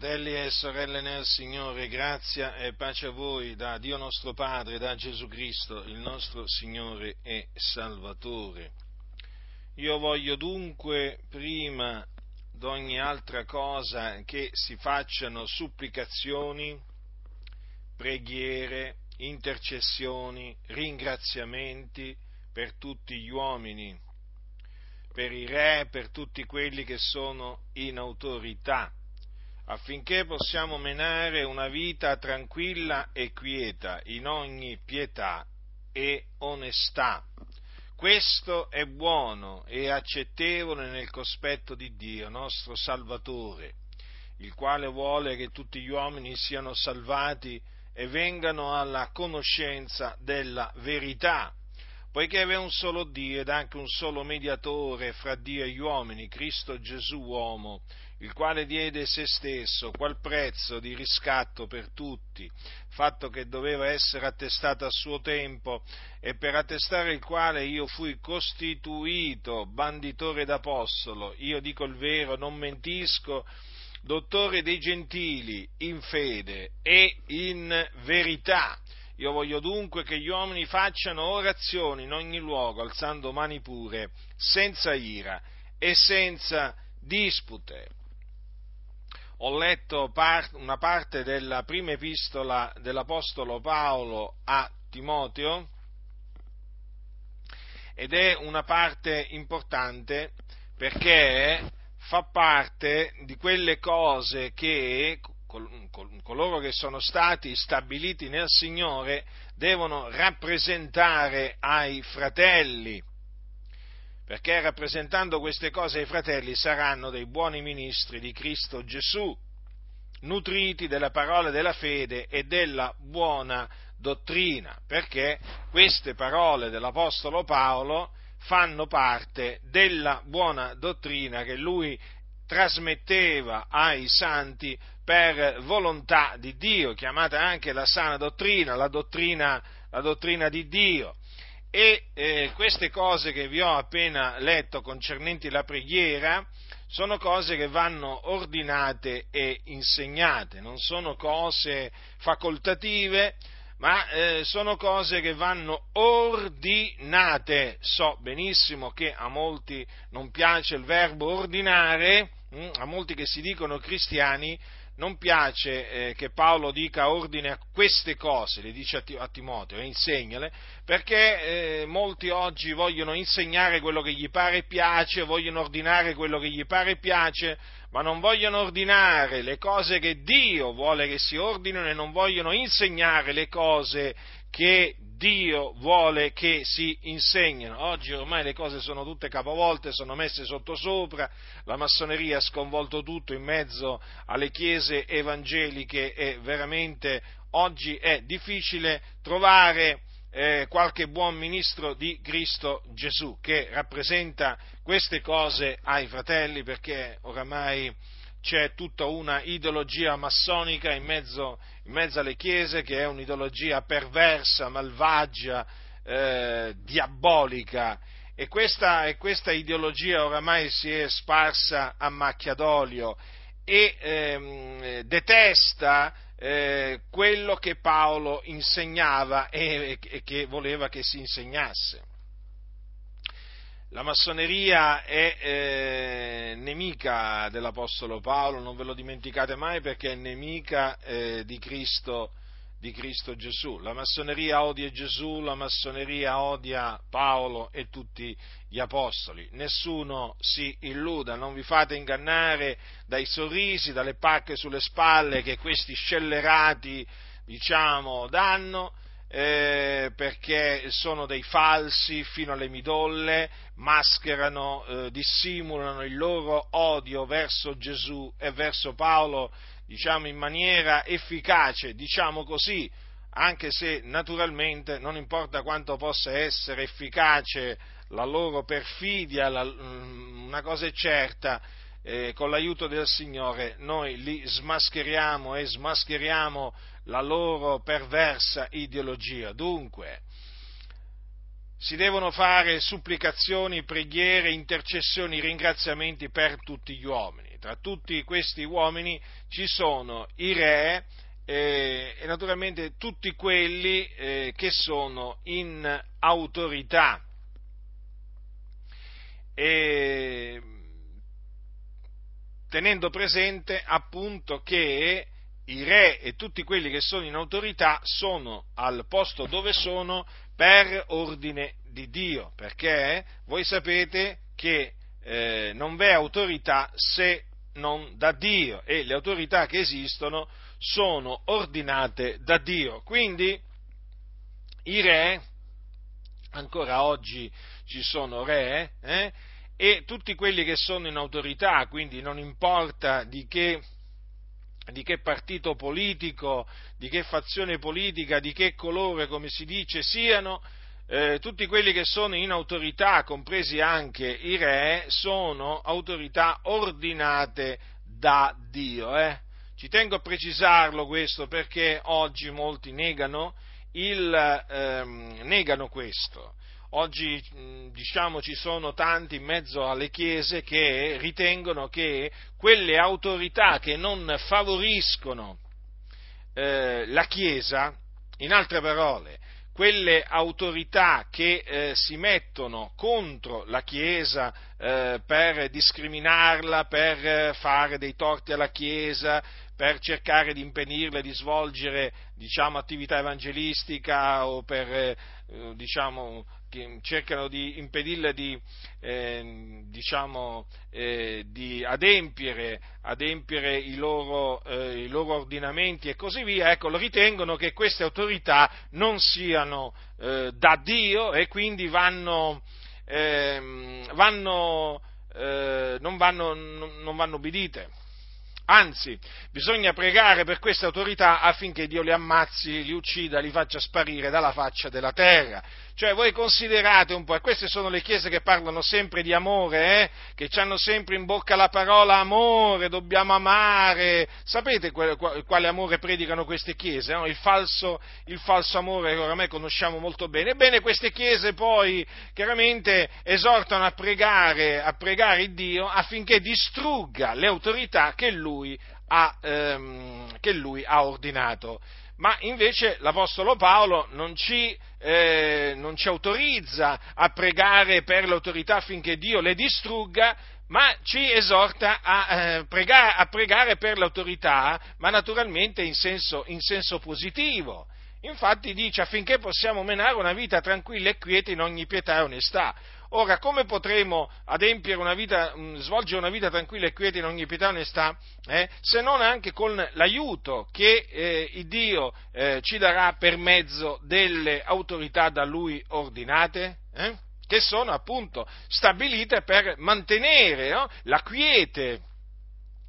Fratelli e sorelle nel Signore, grazia e pace a voi da Dio nostro Padre, da Gesù Cristo, il nostro Signore e Salvatore. Io voglio dunque, prima di ogni altra cosa, che si facciano supplicazioni, preghiere, intercessioni, ringraziamenti per tutti gli uomini, per i re, per tutti quelli che sono in autorità affinché possiamo menare una vita tranquilla e quieta in ogni pietà e onestà. Questo è buono e accettevole nel cospetto di Dio, nostro Salvatore, il quale vuole che tutti gli uomini siano salvati e vengano alla conoscenza della verità poiché è un solo Dio ed anche un solo mediatore fra Dio e gli uomini, Cristo Gesù uomo, il quale diede se stesso qual prezzo di riscatto per tutti, fatto che doveva essere attestato a suo tempo, e per attestare il quale io fui costituito banditore d'apostolo, io dico il vero, non mentisco, dottore dei gentili in fede e in verità io voglio dunque che gli uomini facciano orazioni in ogni luogo, alzando mani pure, senza ira e senza dispute. Ho letto una parte della prima epistola dell'Apostolo Paolo a Timoteo ed è una parte importante perché fa parte di quelle cose che coloro che sono stati stabiliti nel Signore devono rappresentare ai fratelli, perché rappresentando queste cose ai fratelli saranno dei buoni ministri di Cristo Gesù, nutriti della parola della fede e della buona dottrina, perché queste parole dell'Apostolo Paolo fanno parte della buona dottrina che lui trasmetteva ai santi per volontà di Dio, chiamata anche la sana dottrina, la dottrina, la dottrina di Dio. E eh, queste cose che vi ho appena letto concernenti la preghiera sono cose che vanno ordinate e insegnate, non sono cose facoltative, ma eh, sono cose che vanno ordinate. So benissimo che a molti non piace il verbo ordinare, hm, a molti che si dicono cristiani non piace eh, che Paolo dica ordine a queste cose, le dice a, Timoteo, e insegnale, perché eh, molti oggi vogliono insegnare quello che gli pare e piace, vogliono ordinare quello che gli pare e piace, ma non vogliono ordinare le cose che Dio vuole che si ordinino e non vogliono insegnare le cose che Dio vuole che si insegnino. Oggi ormai le cose sono tutte capovolte, sono messe sottosopra, la massoneria ha sconvolto tutto in mezzo alle chiese evangeliche e veramente oggi è difficile trovare eh, qualche buon ministro di Cristo Gesù che rappresenta queste cose ai fratelli perché oramai c'è tutta una ideologia massonica in mezzo, in mezzo alle chiese che è un'ideologia perversa, malvagia, eh, diabolica e questa, e questa, ideologia oramai si è sparsa a macchia d'olio e ehm, detesta eh, quello che Paolo insegnava e, e che voleva che si insegnasse. La massoneria è eh, nemica dell'Apostolo Paolo, non ve lo dimenticate mai perché è nemica eh, di, Cristo, di, Cristo, Gesù. La massoneria odia Gesù, la massoneria odia Paolo e tutti gli apostoli. Nessuno si illuda, non vi fate ingannare dai sorrisi, dalle pacche sulle spalle che questi scellerati, diciamo, danno eh, perché sono dei falsi fino alle midolle, mascherano, eh, dissimulano il loro odio verso Gesù e verso Paolo, diciamo in maniera efficace, diciamo così, anche se naturalmente non importa quanto possa essere efficace la loro perfidia, la, mm, una cosa è certa, eh, con l'aiuto del Signore noi li smascheriamo e smascheriamo la loro perversa ideologia. Dunque, si devono fare supplicazioni, preghiere, intercessioni, ringraziamenti per tutti gli uomini. Tra tutti questi uomini ci sono i re eh, e naturalmente tutti quelli eh, che sono in autorità. E, tenendo presente appunto che i re e tutti quelli che sono in autorità sono al posto dove sono per ordine di Dio, perché voi sapete che eh, non v'è autorità se non da Dio e le autorità che esistono sono ordinate da Dio. Quindi i re, ancora oggi ci sono re, eh, e tutti quelli che sono in autorità, quindi non importa di che di che partito politico, di che fazione politica, di che colore, come si dice, siano, eh, tutti quelli che sono in autorità, compresi anche i re, sono autorità ordinate da Dio. Eh? Ci tengo a precisarlo questo perché oggi molti negano, il, ehm, negano questo. Oggi diciamo ci sono tanti in mezzo alle chiese che ritengono che quelle autorità che non favoriscono eh, la Chiesa, in altre parole, quelle autorità che eh, si mettono contro la Chiesa eh, per discriminarla, per fare dei torti alla Chiesa, per cercare di impedirle di svolgere diciamo, attività evangelistica o per eh, diciamo, che cercano di impedirle di, eh, diciamo, eh, di adempiere, adempiere i, loro, eh, i, loro, ordinamenti e così via, ecco, ritengono che queste autorità non siano eh, da Dio e quindi vanno, ehm, vanno, eh, non, vanno, non vanno ubidite. Anzi, bisogna pregare per queste autorità affinché Dio li ammazzi, li uccida, li faccia sparire dalla faccia della terra. Cioè, voi considerate un po', e queste sono le chiese che parlano sempre di amore, eh? che hanno sempre in bocca la parola amore, dobbiamo amare. Sapete quale amore predicano queste chiese? No? Il, falso, il, falso, amore che oramai conosciamo molto bene. Ebbene, queste chiese poi chiaramente esortano a pregare, a pregare Dio affinché distrugga le autorità che lui ha, ehm, che lui ha ordinato ma invece l'Apostolo Paolo non ci, eh, non ci autorizza a pregare per l'autorità affinché Dio le distrugga, ma ci esorta a, eh, pregare, a pregare, per l'autorità, ma naturalmente in senso, in senso positivo. Infatti dice affinché possiamo menare una vita tranquilla e quieta in ogni pietà e onestà. Ora, come potremo una vita, mm, svolgere una vita tranquilla e quieta in ogni pietà e onestà, eh, se non anche con l'aiuto che eh, Dio eh, ci darà per mezzo delle autorità da Lui ordinate? Eh? che sono appunto stabilite per mantenere no? la quiete,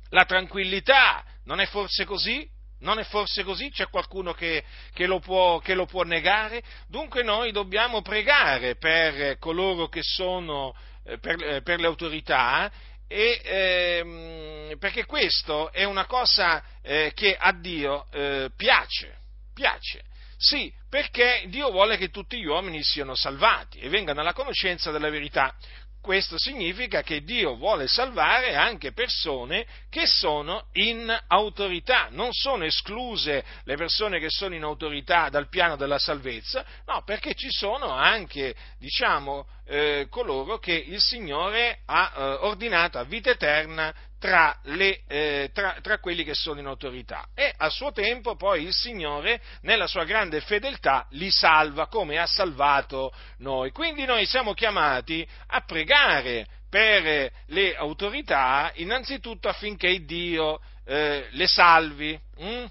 la tranquillità. Non è forse così? Non è forse così? C'è qualcuno che, che, lo può, che, lo può, negare? Dunque noi dobbiamo pregare per coloro che sono, eh, per, eh, per le autorità, e, ehm, perché questo è una cosa eh, che a Dio eh, piace, piace. Sì, perché Dio vuole che tutti gli uomini siano salvati e vengano alla conoscenza della verità. Questo significa che Dio vuole salvare anche persone che sono in autorità, non sono escluse le persone che sono in autorità dal piano della salvezza, no, perché ci sono anche, diciamo, eh, coloro che il Signore ha eh, ordinato a vita eterna tra, le, eh, tra, tra, quelli che sono in autorità. E a suo tempo poi il Signore, nella sua grande fedeltà, li salva come ha salvato noi. Quindi noi siamo chiamati a pregare per le autorità, innanzitutto affinché Dio eh, le salvi, hm?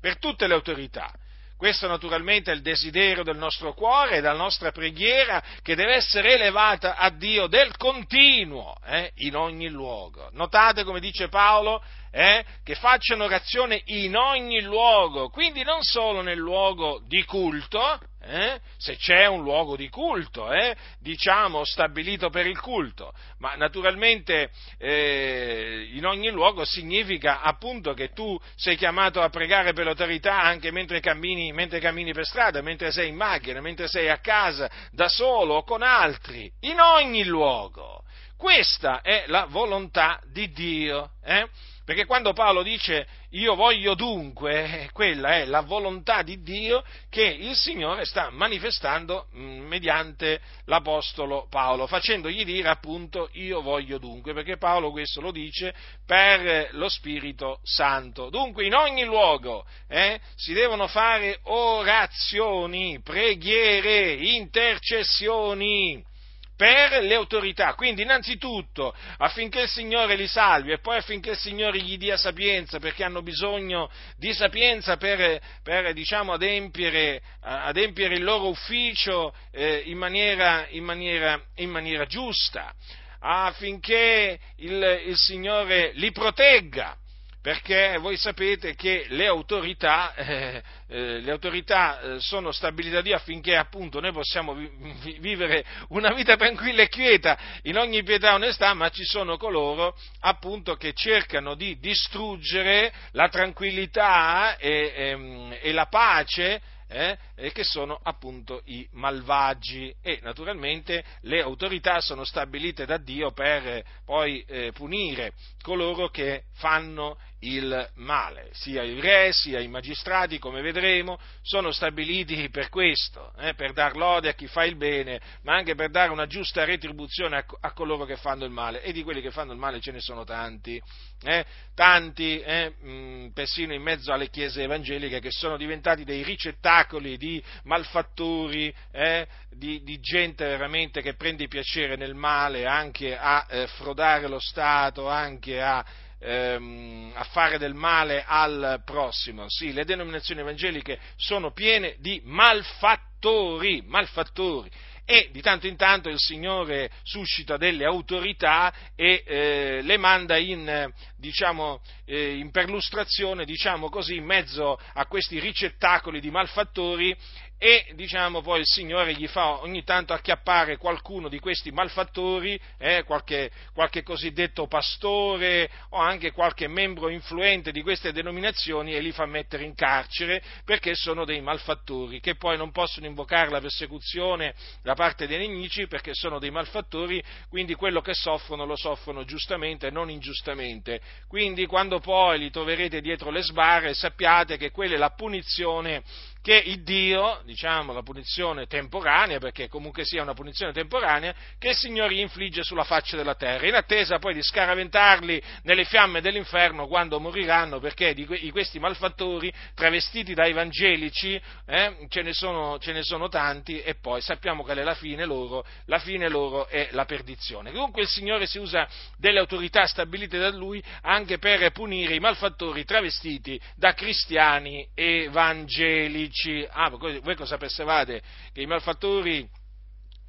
per tutte le autorità. Questo naturalmente è il desiderio del nostro cuore e della nostra preghiera che deve essere elevata a Dio del continuo, eh, in ogni luogo. Notate come dice Paolo, eh, che facciano orazione in ogni luogo, quindi non solo nel luogo di culto, eh, se c'è un luogo di culto, eh, diciamo stabilito per il culto, ma naturalmente eh, in ogni luogo significa appunto che tu sei chiamato a pregare per l'autorità anche mentre cammini, mentre cammini per strada, mentre sei in macchina, mentre sei a casa, da solo o con altri, in ogni luogo. Questa è la volontà di Dio. Eh? Perché quando Paolo dice io voglio dunque, eh, quella è la volontà di Dio che il Signore sta manifestando mm, mediante l'Apostolo Paolo, facendogli dire appunto io voglio dunque, perché Paolo questo lo dice per lo Spirito Santo. Dunque in ogni luogo eh, si devono fare orazioni, preghiere, intercessioni per le autorità. Quindi innanzitutto affinché il Signore li salvi e poi affinché il Signore gli dia sapienza perché hanno bisogno di sapienza per, per diciamo, adempiere, adempiere, il loro ufficio eh, in, maniera, in, maniera, in, maniera, giusta, affinché il, il Signore li protegga perché voi sapete che le autorità, eh, eh, le autorità eh, sono stabilite Dio affinché appunto noi possiamo vi- vivere una vita tranquilla e quieta. In ogni pietà e onestà, ma ci sono coloro appunto che cercano di distruggere la tranquillità e, e, ehm, e la pace eh, che sono appunto i malvagi. E naturalmente le autorità sono stabilite da Dio per eh, poi eh, punire coloro che fanno il male, sia i re sia i magistrati, come vedremo, sono stabiliti per questo, eh, per dar lode a chi fa il bene, ma anche per dare una giusta retribuzione a, a, coloro che fanno il male, e di quelli che fanno il male ce ne sono tanti, eh, tanti, eh, mh, persino in mezzo alle chiese evangeliche, che sono diventati dei ricettacoli di malfattori, eh, di, di, gente veramente che prende piacere nel male, anche a eh, frodare lo Stato, anche a ehm, a fare del male al prossimo. Sì, le denominazioni evangeliche sono piene di malfattori, malfattori e di tanto in tanto il Signore suscita delle autorità e eh, le manda in, diciamo, eh, in perlustrazione, diciamo così, in mezzo a questi ricettacoli di malfattori e diciamo poi il Signore gli fa ogni tanto acchiappare qualcuno di questi malfattori, eh, qualche, qualche, cosiddetto pastore o anche qualche membro influente di queste denominazioni e li fa mettere in carcere perché sono dei malfattori che poi non possono invocare la persecuzione da parte dei nemici perché sono dei malfattori, quindi quello che soffrono lo soffrono giustamente e non ingiustamente. Quindi quando poi li troverete dietro le sbarre sappiate che quella è la punizione che il Dio, diciamo la punizione temporanea, perché comunque sia una punizione temporanea, che il Signore infligge sulla faccia della terra, in attesa poi di scaraventarli nelle fiamme dell'inferno quando moriranno, perché di questi malfattori travestiti da evangelici eh, ce, ne sono, ce, ne sono, tanti e poi sappiamo che la fine loro, la fine loro è la perdizione. Comunque il Signore si usa delle autorità stabilite da Lui anche per punire i malfattori travestiti da cristiani evangelici dici, ah, voi cosa pensavate? Che i malfattori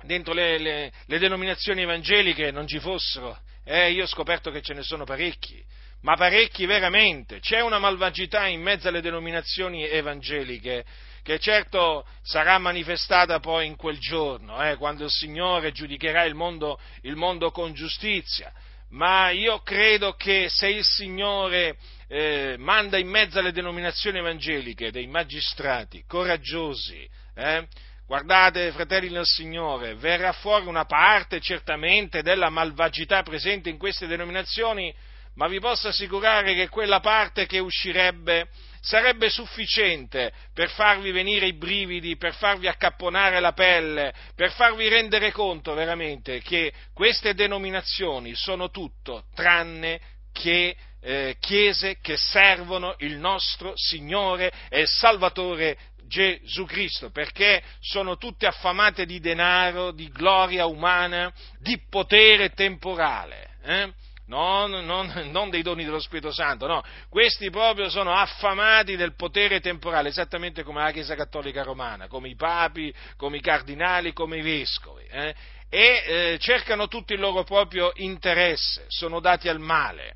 dentro le, le, le denominazioni evangeliche non ci fossero? Eh, io ho scoperto che ce ne sono parecchi, ma parecchi veramente. C'è una malvagità in mezzo alle denominazioni evangeliche che certo sarà manifestata poi in quel giorno, eh, quando il Signore giudicherà il mondo, il mondo con giustizia. Ma io credo che se il Signore eh, manda in mezzo alle denominazioni evangeliche dei magistrati coraggiosi, eh, guardate fratelli del Signore, verrà fuori una parte certamente della malvagità presente in queste denominazioni, ma vi posso assicurare che quella parte che uscirebbe sarebbe sufficiente per farvi venire i brividi, per farvi accapponare la pelle, per farvi rendere conto veramente che queste denominazioni sono tutto tranne che eh, chiese che servono il nostro Signore e Salvatore Gesù Cristo, perché sono tutte affamate di denaro, di gloria umana, di potere temporale. Eh? Non, non, non, dei doni dello Spirito Santo, no, questi proprio sono affamati del potere temporale, esattamente come la Chiesa Cattolica Romana, come i papi, come i cardinali, come i vescovi, eh? e eh, cercano tutto il loro proprio interesse, sono dati al male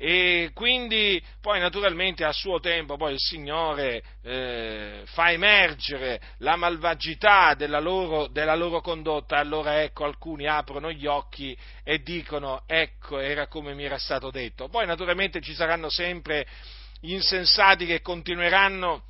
e quindi poi naturalmente a suo tempo poi il Signore eh, fa emergere la malvagità della loro, della loro condotta, allora ecco alcuni aprono gli occhi e dicono ecco era come mi era stato detto. Poi naturalmente ci saranno sempre insensati che continueranno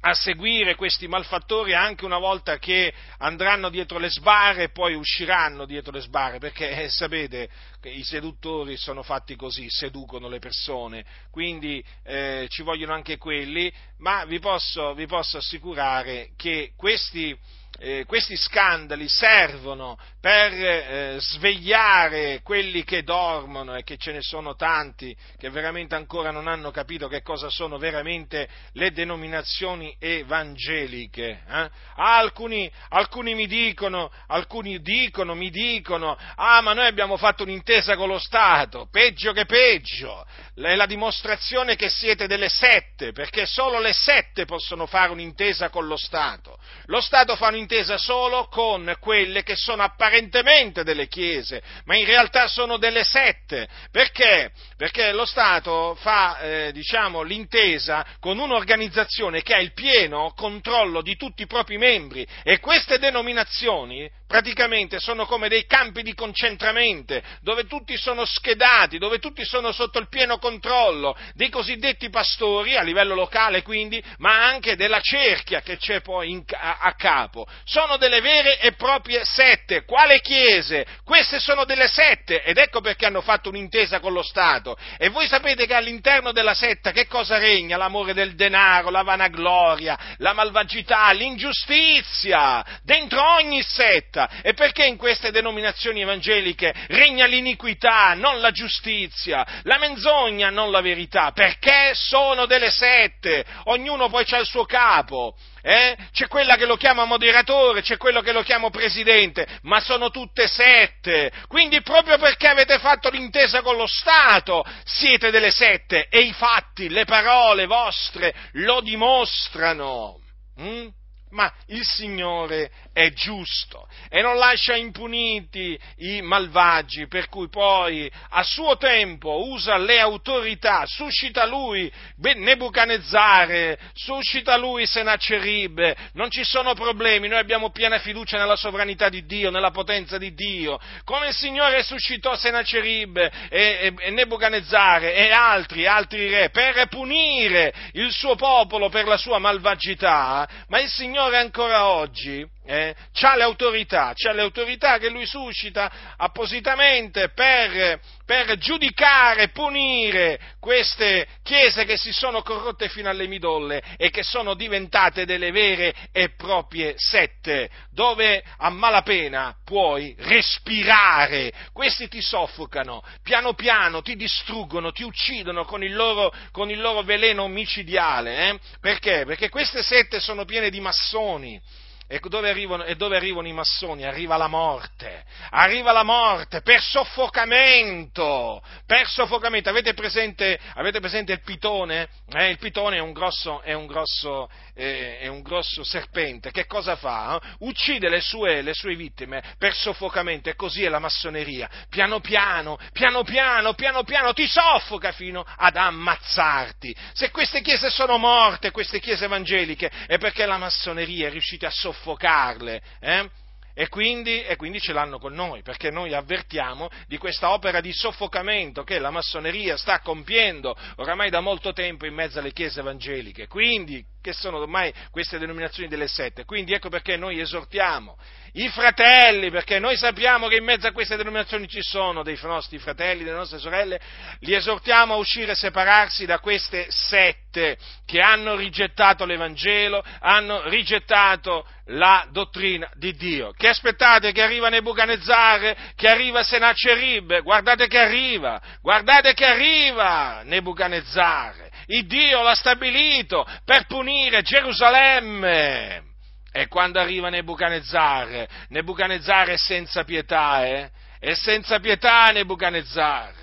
a seguire questi malfattori anche una volta che andranno dietro le sbarre e poi usciranno dietro le sbarre, perché eh, sapete che i seduttori sono fatti così, seducono le persone, quindi eh, ci vogliono anche quelli, ma vi posso, vi posso assicurare che questi eh, questi scandali servono per eh, svegliare quelli che dormono e che ce ne sono tanti che veramente ancora non hanno capito che cosa sono veramente le denominazioni evangeliche. Eh? Alcuni, alcuni, mi dicono, alcuni dicono, mi dicono, ah ma noi abbiamo fatto un'intesa con lo Stato, peggio che peggio, è la dimostrazione che siete delle sette, perché solo le sette possono fare un'intesa con lo Stato. Lo Stato fa un'intesa intesa solo con quelle che sono apparentemente delle chiese, ma in realtà sono delle sette. Perché? Perché lo Stato fa, eh, diciamo, l'intesa con un'organizzazione che ha il pieno controllo di tutti i propri membri e queste denominazioni praticamente sono come dei campi di concentramento dove tutti sono schedati, dove tutti sono sotto il pieno controllo dei cosiddetti pastori a livello locale quindi, ma anche della cerchia che c'è poi in, a, a, capo. Sono delle vere e proprie sette. Quale chiese? Queste sono delle sette ed ecco perché hanno fatto un'intesa con lo Stato. E voi sapete che all'interno della setta che cosa regna? L'amore del denaro, la vanagloria, la malvagità, l'ingiustizia. Dentro ogni setta giusta e perché in queste denominazioni evangeliche regna l'iniquità, non la giustizia, la menzogna, non la verità, perché sono delle sette, ognuno poi ha il suo capo. Eh? C'è quella che lo chiama moderatore, c'è quello che lo chiama presidente, ma sono tutte sette. Quindi proprio perché avete fatto l'intesa con lo Stato, siete delle sette e i fatti, le parole vostre lo dimostrano. Mm? Ma il Signore è giusto e non lascia impuniti i malvagi, per cui poi a suo tempo usa le autorità, suscita lui Nebuchadnezzare, suscita lui Sennacherib, non ci sono problemi, noi abbiamo piena fiducia nella sovranità di Dio, nella potenza di Dio, come il Signore suscitò Sennacherib e, e, e Nebuchadnezzare e altri, altri re, per punire il suo popolo per la sua malvagità, ma il Signore ancora oggi eh, ha le autorità, c'ha le autorità che lui suscita appositamente per, per, giudicare, punire queste chiese che si sono corrotte fino alle midolle e che sono diventate delle vere e proprie sette, dove a malapena puoi respirare. Questi ti soffocano, piano piano ti distruggono, ti uccidono con il loro, con il loro veleno omicidiale. Eh? Perché? Perché queste sette sono piene di massoni e dove, arrivano, e dove arrivano i massoni? Arriva la morte, arriva la morte per soffocamento, per soffocamento. Avete presente, avete presente il pitone? Eh, il pitone è un grosso, è un grosso, eh, è un grosso serpente. Che cosa fa? Eh? Uccide le sue, le sue vittime per soffocamento e così è la massoneria. Piano piano, piano piano, piano piano ti soffoca fino ad ammazzarti. Se queste chiese sono morte, queste chiese evangeliche, è perché la massoneria è riuscita a soffocare soffocarle. Eh? E quindi, e quindi, ce l'hanno con noi, perché noi avvertiamo di questa opera di soffocamento che la massoneria sta compiendo oramai da molto tempo in mezzo alle chiese evangeliche. Quindi, che sono ormai queste denominazioni delle sette. Quindi ecco perché noi esortiamo i fratelli, perché noi sappiamo che in mezzo a queste denominazioni ci sono dei nostri fratelli, delle nostre sorelle, li esortiamo a uscire e separarsi da queste sette che hanno rigettato l'Evangelo, hanno rigettato la dottrina di Dio. Che aspettate che arriva Nebuchadnezzar, che arriva Sennacherib, guardate che arriva, guardate che arriva Nebuchadnezzar. Il Dio l'ha stabilito per punire Gerusalemme. E quando arriva Nebuchadnezzar, Nebuchadnezzar è senza pietà, eh? È senza pietà Nebuchadnezzar.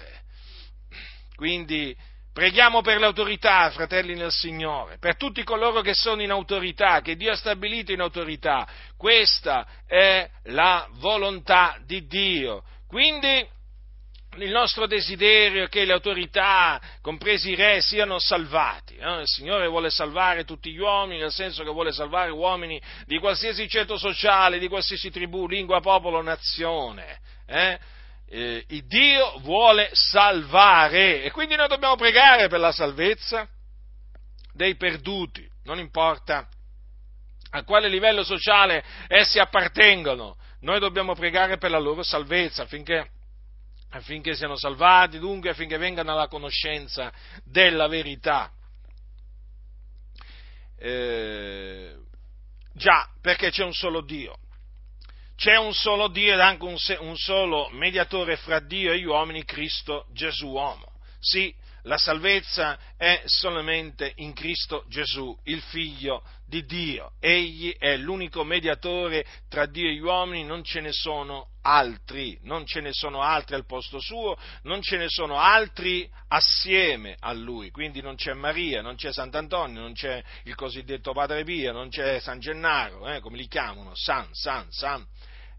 Quindi preghiamo per l'autorità, fratelli nel Signore, per tutti coloro che sono in autorità, che Dio ha stabilito in autorità. Questa è la volontà di Dio. Quindi il nostro desiderio è che le autorità, compresi i re, siano salvati. Eh? Il Signore vuole salvare tutti gli uomini, nel senso che vuole salvare uomini di qualsiasi ceto sociale, di qualsiasi tribù, lingua, popolo, nazione. Eh? Eh, il Dio vuole salvare e quindi noi dobbiamo pregare per la salvezza dei perduti, non importa a quale livello sociale essi appartengono, noi dobbiamo pregare per la loro salvezza affinché, affinché siano salvati, dunque affinché vengano alla conoscenza della verità. Eh, già, perché c'è un solo Dio. C'è un solo Dio ed anche un, un solo mediatore fra Dio e gli uomini, Cristo Gesù uomo. Sì, la salvezza è solamente in Cristo Gesù, il Figlio di Dio. Egli è l'unico mediatore tra Dio e gli uomini, non ce ne sono altri, non ce ne sono altri al posto suo, non ce ne sono altri assieme a lui. Quindi non c'è Maria, non c'è Sant'Antonio, non c'è il cosiddetto Padre Pio, non c'è San Gennaro, eh, come li chiamano, San, San, San.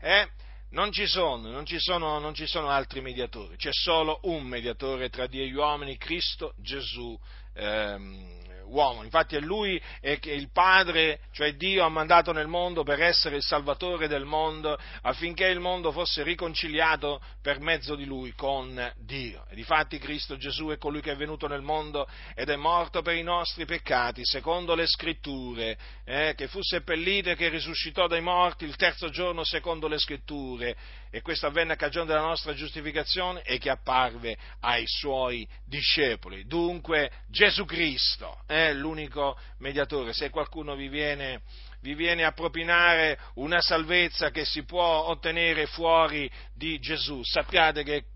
Eh? Non ci, sono, non, ci sono, non ci sono, altri mediatori, c'è solo un mediatore tra Dio e gli uomini, Cristo Gesù ehm, uomo. Infatti è lui che il Padre, cioè Dio, ha mandato nel mondo per essere il Salvatore del mondo affinché il mondo fosse riconciliato per mezzo di lui con Dio. E difatti Cristo Gesù è colui che è venuto nel mondo ed è morto per i nostri peccati, secondo le scritture, eh, che fu seppellito e che risuscitò dai morti il terzo giorno secondo le scritture e questo avvenne a cagione della nostra giustificazione e che apparve ai suoi discepoli. Dunque Gesù Cristo è l'unico mediatore. Se qualcuno vi viene, vi viene a propinare una salvezza che si può ottenere fuori di Gesù, sappiate che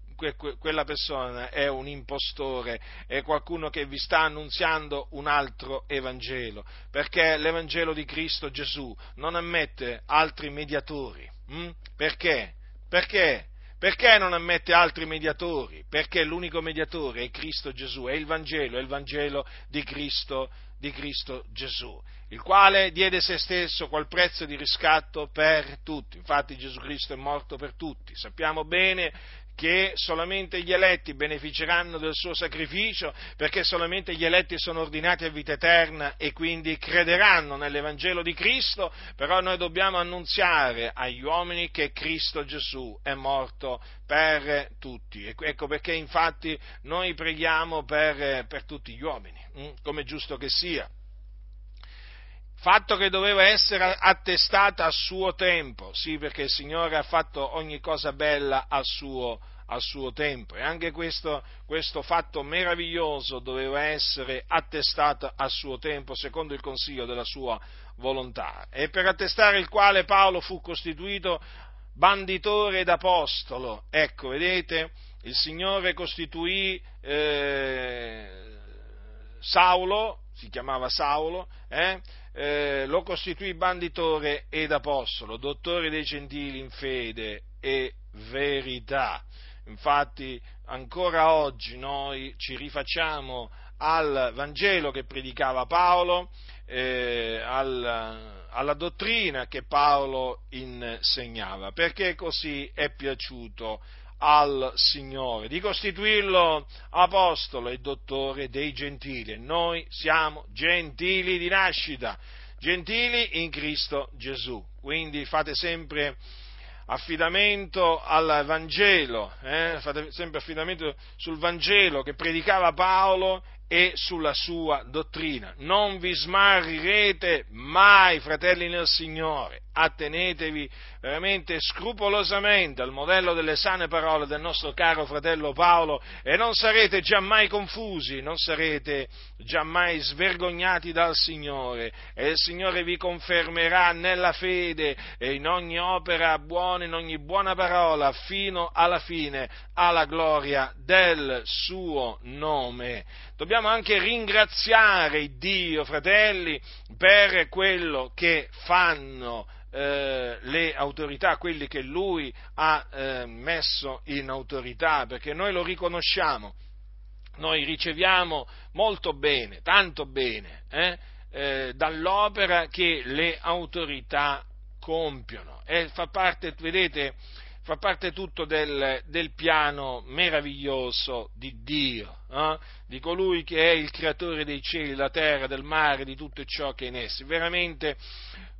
quella persona è un impostore, è qualcuno che vi sta annunziando un altro Evangelo, perché l'Evangelo di Cristo Gesù non ammette altri mediatori. Hm? Perché? Perché? Perché non ammette altri mediatori? Perché l'unico mediatore è Cristo Gesù, è il Vangelo, è il Vangelo di Cristo, di Cristo Gesù, il quale diede se stesso qual prezzo di riscatto per tutti. Infatti Gesù Cristo è morto per tutti. Sappiamo bene che solamente gli eletti beneficeranno del suo sacrificio, perché solamente gli eletti sono ordinati a vita eterna e quindi crederanno nell'Evangelo di Cristo, però noi dobbiamo annunziare agli uomini che Cristo Gesù è morto per tutti. Ecco perché infatti noi preghiamo per, per tutti gli uomini, hm? come è giusto che sia fatto che doveva essere attestata a suo tempo, sì perché il Signore ha fatto ogni cosa bella a suo, a suo tempo. E anche questo, questo, fatto meraviglioso doveva essere attestato a suo tempo secondo il consiglio della sua volontà. E per attestare il quale Paolo fu costituito banditore ed apostolo. Ecco, vedete, il Signore costituì eh, Saulo, si chiamava Saulo, eh, eh, lo costituì banditore ed apostolo, dottore dei gentili in fede e verità. Infatti ancora oggi noi ci rifacciamo al Vangelo che predicava Paolo, eh, alla, alla dottrina che Paolo insegnava, perché così è piaciuto al Signore, di costituirlo apostolo e dottore dei gentili. Noi siamo gentili di nascita, gentili in Cristo Gesù. Quindi fate sempre affidamento al Vangelo, eh? fate sempre affidamento sul Vangelo che predicava Paolo e sulla sua dottrina. Non vi smarrirete mai, fratelli nel Signore, attenetevi veramente scrupolosamente al modello delle sane parole del nostro caro fratello Paolo e non sarete giammai confusi, non sarete giammai svergognati dal Signore e il Signore vi confermerà nella fede e in ogni opera buona, in ogni buona parola, fino alla fine, alla gloria del suo nome. Dobbiamo anche ringraziare Dio, fratelli, per quello che fanno eh, le autorità, quelli che lui ha eh, messo in autorità, perché noi lo riconosciamo, noi riceviamo molto bene, tanto bene, eh, eh dall'opera che le autorità compiono e fa parte, vedete, fa parte tutto del, del piano meraviglioso di Dio, eh? di colui che è il creatore dei cieli, della terra, del mare, di tutto ciò che è in essi. Veramente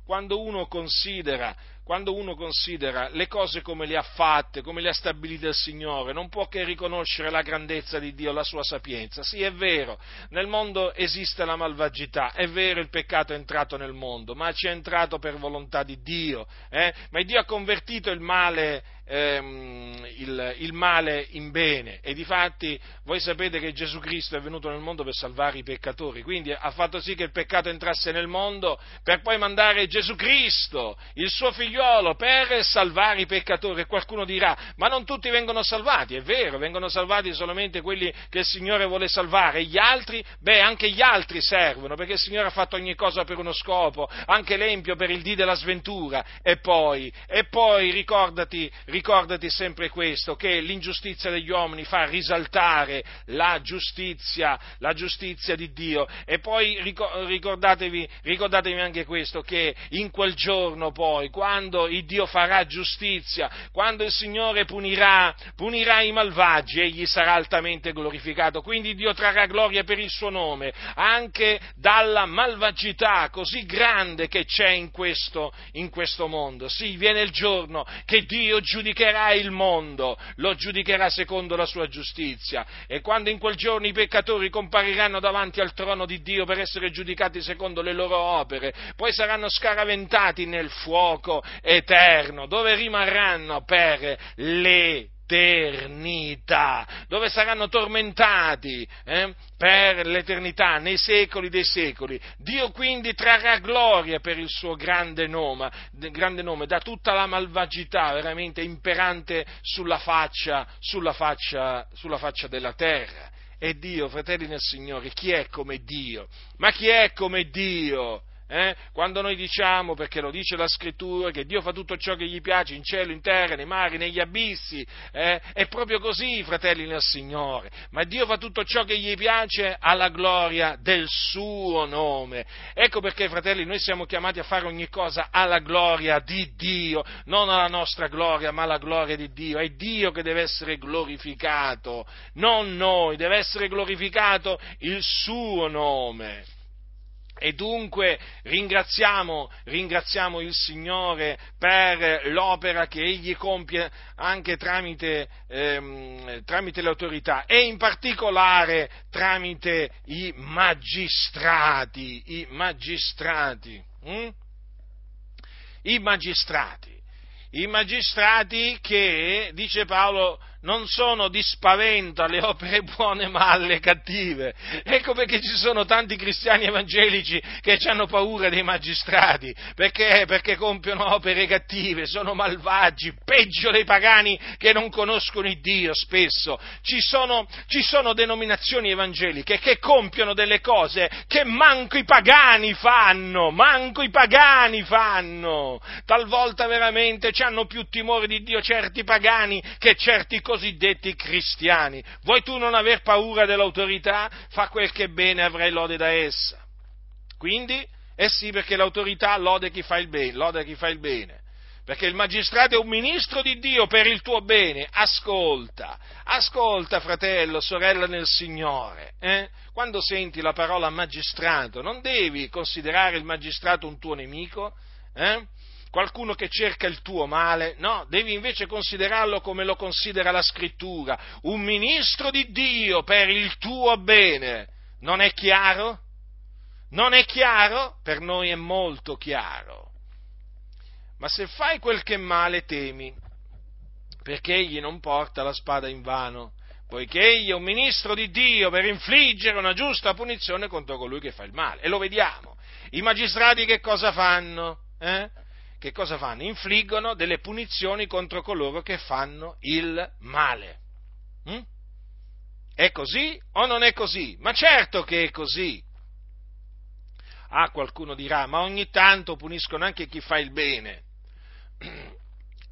quando uno considera quando uno considera le cose come le ha fatte, come le ha stabilite il Signore, non può che riconoscere la grandezza di Dio, la sua sapienza. Sì, è vero, nel mondo esiste la malvagità, è vero il peccato è entrato nel mondo, ma ci è entrato per volontà di Dio, eh? ma Dio ha convertito il male ehm, il, il, male in bene. E difatti voi sapete che Gesù Cristo è venuto nel mondo per salvare i peccatori, quindi ha fatto sì che il peccato entrasse nel mondo per poi mandare Gesù Cristo, il suo figliolo, per salvare i peccatori. E qualcuno dirà ma non tutti vengono salvati, è vero, vengono salvati solamente quelli che il Signore vuole salvare, gli altri, beh anche gli altri servono perché il Signore ha fatto ogni cosa per uno scopo, anche l'empio per il dì della sventura. E poi, e poi ricordati, ricordati ricordati sempre questo, che l'ingiustizia degli uomini fa risaltare la giustizia, la giustizia di Dio. E poi ricordatevi, ricordatevi anche questo, che in quel giorno poi, quando il Dio farà giustizia, quando il Signore punirà, punirà i malvagi, egli sarà altamente glorificato. Quindi Dio trarrà gloria per il suo nome, anche dalla malvagità così grande che c'è in questo, in questo mondo. Sì, viene il giorno che Dio giudicherà giudicherà il mondo, lo giudicherà secondo la sua giustizia. E quando in quel giorno i peccatori compariranno davanti al trono di Dio per essere giudicati secondo le loro opere, poi saranno scaraventati nel fuoco eterno, dove rimarranno per le l'eternità, dove saranno tormentati eh, per l'eternità, nei secoli dei secoli. Dio quindi trarrà gloria per il suo grande nome, grande nome da tutta la malvagità veramente imperante sulla faccia, sulla faccia, sulla faccia della terra. E Dio, fratelli nel Signore, chi è come Dio? Ma chi è come Dio? Eh? Quando noi diciamo, perché lo dice la scrittura, che Dio fa tutto ciò che gli piace in cielo, in terra, nei mari, negli abissi, eh? è proprio così, fratelli nel Signore. Ma Dio fa tutto ciò che gli piace alla gloria del suo nome. Ecco perché, fratelli, noi siamo chiamati a fare ogni cosa alla gloria di Dio, non alla nostra gloria, ma alla gloria di Dio. È Dio che deve essere glorificato, non noi, deve essere glorificato il suo nome. E dunque ringraziamo, ringraziamo, il Signore per l'opera che Egli compie anche tramite, ehm, tramite, le autorità e in particolare tramite i magistrati. I magistrati. Hm? I magistrati. I magistrati che, dice Paolo, non sono di spavento alle opere buone ma alle cattive. Ecco perché ci sono tanti cristiani evangelici che hanno paura dei magistrati, perché, perché compiono opere cattive, sono malvagi, peggio dei pagani che non conoscono il Dio spesso. Ci sono, ci sono denominazioni evangeliche che compiono delle cose che manco i pagani fanno, manco i pagani fanno. Talvolta veramente hanno più timore di Dio certi pagani che certi cosiddetti cristiani. Vuoi tu non aver paura dell'autorità? Fa quel che bene, avrai lode da essa. Quindi, eh sì, perché l'autorità lode chi fa il bene, lode chi fa il bene. Perché il magistrato è un ministro di Dio per il tuo bene. Ascolta, ascolta fratello, sorella nel Signore. Eh? Quando senti la parola magistrato, non devi considerare il magistrato un tuo nemico. Eh? Qualcuno che cerca il tuo male, no, devi invece considerarlo come lo considera la scrittura, un ministro di Dio per il tuo bene. Non è chiaro? Non è chiaro? Per noi è molto chiaro. Ma se fai quel che male temi, perché egli non porta la spada in vano, poiché egli è un ministro di Dio per infliggere una giusta punizione contro colui che fa il male. E lo vediamo. I magistrati che cosa fanno? Eh? Che cosa fanno? Infliggono delle punizioni contro coloro che fanno il male. Mm? È così o non è così? Ma certo che è così. Ah, qualcuno dirà, ma ogni tanto puniscono anche chi fa il bene.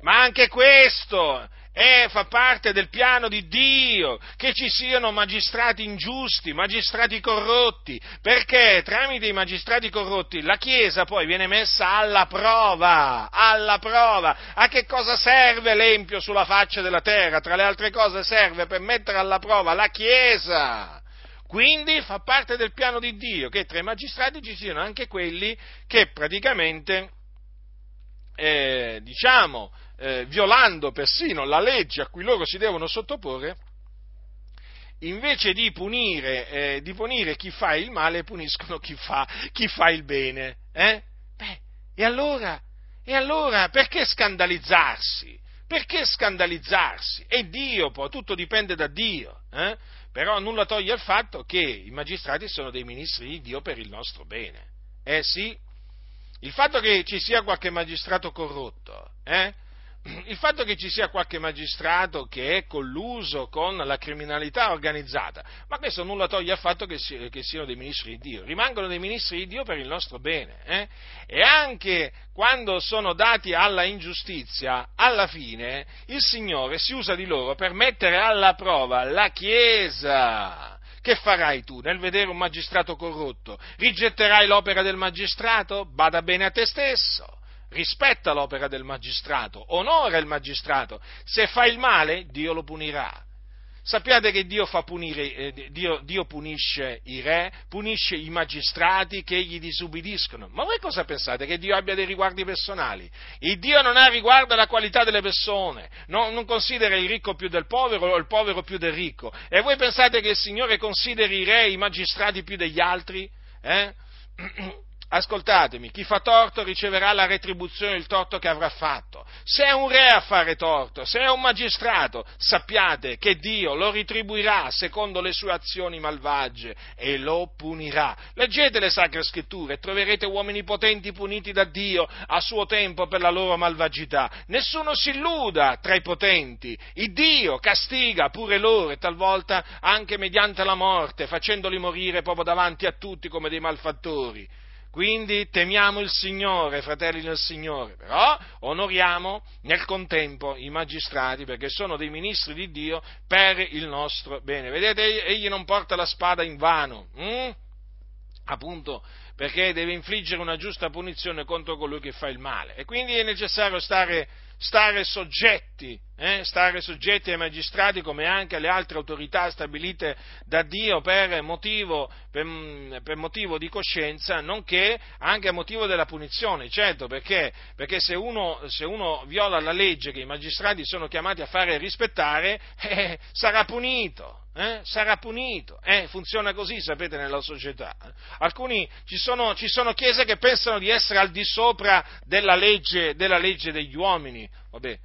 Ma anche questo è, fa parte del piano di Dio, che ci siano magistrati ingiusti, magistrati corrotti, perché tramite i magistrati corrotti la Chiesa poi viene messa alla prova, alla prova. A che cosa serve l'empio sulla faccia della terra? Tra le altre cose serve per mettere alla prova la Chiesa. Quindi fa parte del piano di Dio che tra i magistrati ci siano anche quelli che praticamente eh, diciamo, eh, violando persino la legge a cui loro si devono sottoporre, invece di punire, eh, di punire chi fa il male, puniscono chi fa, chi fa il bene. Eh? Beh, e allora, e allora perché scandalizzarsi? Perché scandalizzarsi? È Dio poi, tutto dipende da Dio. Eh? Però nulla toglie al fatto che i magistrati sono dei ministri di Dio per il nostro bene. Eh sì, il fatto che ci sia qualche magistrato corrotto, eh? Il fatto che ci sia qualche magistrato che è colluso con la criminalità organizzata, ma questo nulla toglie al fatto che, si, che siano dei ministri di Dio, rimangono dei ministri di Dio per il nostro bene. Eh? E anche quando sono dati alla ingiustizia, alla fine il Signore si usa di loro per mettere alla prova la Chiesa. Che farai tu nel vedere un magistrato corrotto? Rigetterai l'opera del magistrato? Bada bene a te stesso rispetta l'opera del magistrato, onora il magistrato, se fa il male Dio lo punirà. Sappiate che Dio, punire, eh, Dio, Dio, punisce i re, punisce i magistrati che gli disubbidiscono. Ma voi cosa pensate? Che Dio abbia dei riguardi personali? Il Dio non ha riguardo alla qualità delle persone, no, non considera il ricco più del povero o il povero più del ricco. E voi pensate che il Signore consideri i re, i magistrati più degli altri? Eh? Ascoltatemi, chi fa torto riceverà la retribuzione del torto che avrà fatto. Se è un re a fare torto, se è un magistrato, sappiate che Dio lo ritribuirà secondo le sue azioni malvagie e lo punirà. Leggete le sacre scritture e troverete uomini potenti puniti da Dio a suo tempo per la loro malvagità. Nessuno si illuda tra i potenti. Il Dio castiga pure loro e talvolta anche mediante la morte, facendoli morire proprio davanti a tutti come dei malfattori. Quindi temiamo il Signore, fratelli del Signore, però onoriamo nel contempo i magistrati perché sono dei ministri di Dio per il nostro bene. Vedete, egli non porta la spada in vano, hm? appunto perché deve infliggere una giusta punizione contro colui che fa il male. E quindi è necessario stare, stare soggetti eh, stare soggetti ai magistrati come anche alle altre autorità stabilite da Dio per motivo, per, per motivo, di coscienza, nonché anche a motivo della punizione, certo, perché, perché se, uno, se, uno, viola la legge che i magistrati sono chiamati a fare rispettare, eh, sarà punito. Eh, sarà punito. Eh, funziona così, sapete, nella società. Alcuni, ci sono, ci sono, chiese che pensano di essere al di sopra della legge, della legge degli uomini. Vabbè,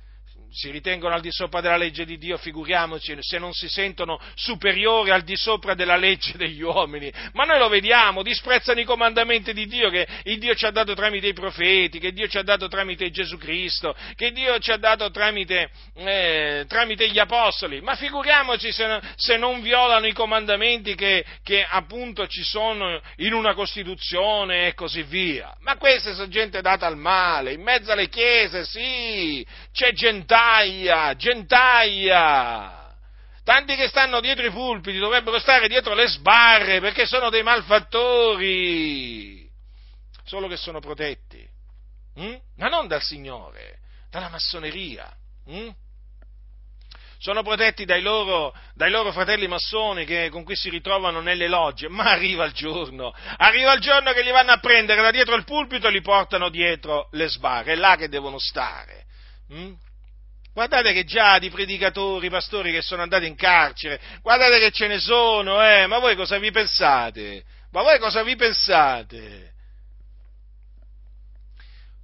si ritengono al di sopra della legge di Dio, figuriamoci se non si sentono superiori al di sopra della legge degli uomini. Ma noi lo vediamo, disprezzano i comandamenti di Dio che il Dio ci ha dato tramite i profeti, che Dio ci ha dato tramite Gesù Cristo, che Dio ci ha dato tramite, eh, tramite gli apostoli. Ma figuriamoci se, se non violano i comandamenti che, che appunto ci sono in una Costituzione e così via. Ma queste sono gente data al male, in mezzo alle chiese, sì, c'è gentile gentaia, gentaia. Tanti che stanno dietro i pulpiti dovrebbero stare dietro le sbarre perché sono dei malfattori, solo che sono protetti, hm? ma non dal Signore, dalla massoneria. Hm? Sono protetti dai loro, dai loro fratelli massoni che, con cui si ritrovano nelle logge, ma arriva il giorno, arriva il giorno che li vanno a prendere da dietro il pulpito e li portano dietro le sbarre, è là che devono stare. Hm? Guardate che già di predicatori, pastori che sono andati in carcere, guardate che ce ne sono, eh, ma voi cosa vi pensate? Ma voi cosa vi pensate?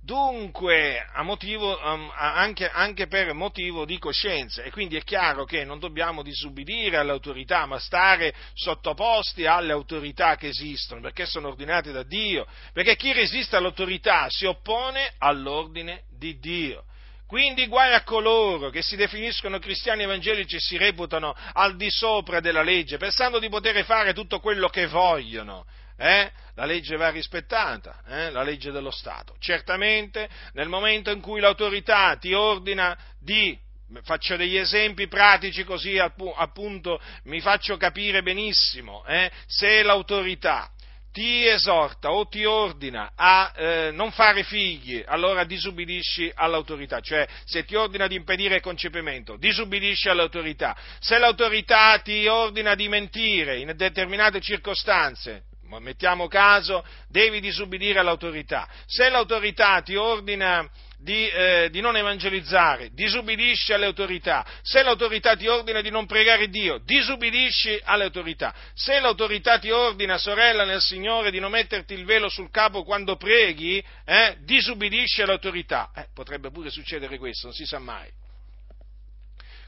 Dunque, motivo, anche, anche, per motivo di coscienza, e quindi è chiaro che non dobbiamo disubbidire alle autorità, ma stare sottoposti alle autorità che esistono, perché sono ordinate da Dio, perché chi resiste all'autorità si oppone all'ordine di Dio. Quindi guai a coloro che si definiscono cristiani evangelici e si reputano al di sopra della legge, pensando di poter fare tutto quello che vogliono. Eh? La legge va rispettata, eh? la legge dello Stato. Certamente nel momento in cui l'autorità ti ordina di Faccio degli esempi pratici così appunto mi faccio capire benissimo. Eh? Se l'autorità ti esorta o ti ordina a eh, non fare figli, allora disubbidisci all'autorità, cioè se ti ordina di impedire il concepimento, disubbidisci all'autorità, se l'autorità ti ordina di mentire in determinate circostanze, mettiamo caso, devi disubbidire all'autorità, se l'autorità ti ordina di, eh, di, non evangelizzare, disubbidisci alle autorità. Se l'autorità ti ordina di non pregare Dio, disubbidisci alle autorità. Se l'autorità ti ordina, sorella nel Signore, di non metterti il velo sul capo quando preghi, eh, disubbidisci all'autorità. Eh, potrebbe pure succedere questo, non si sa mai.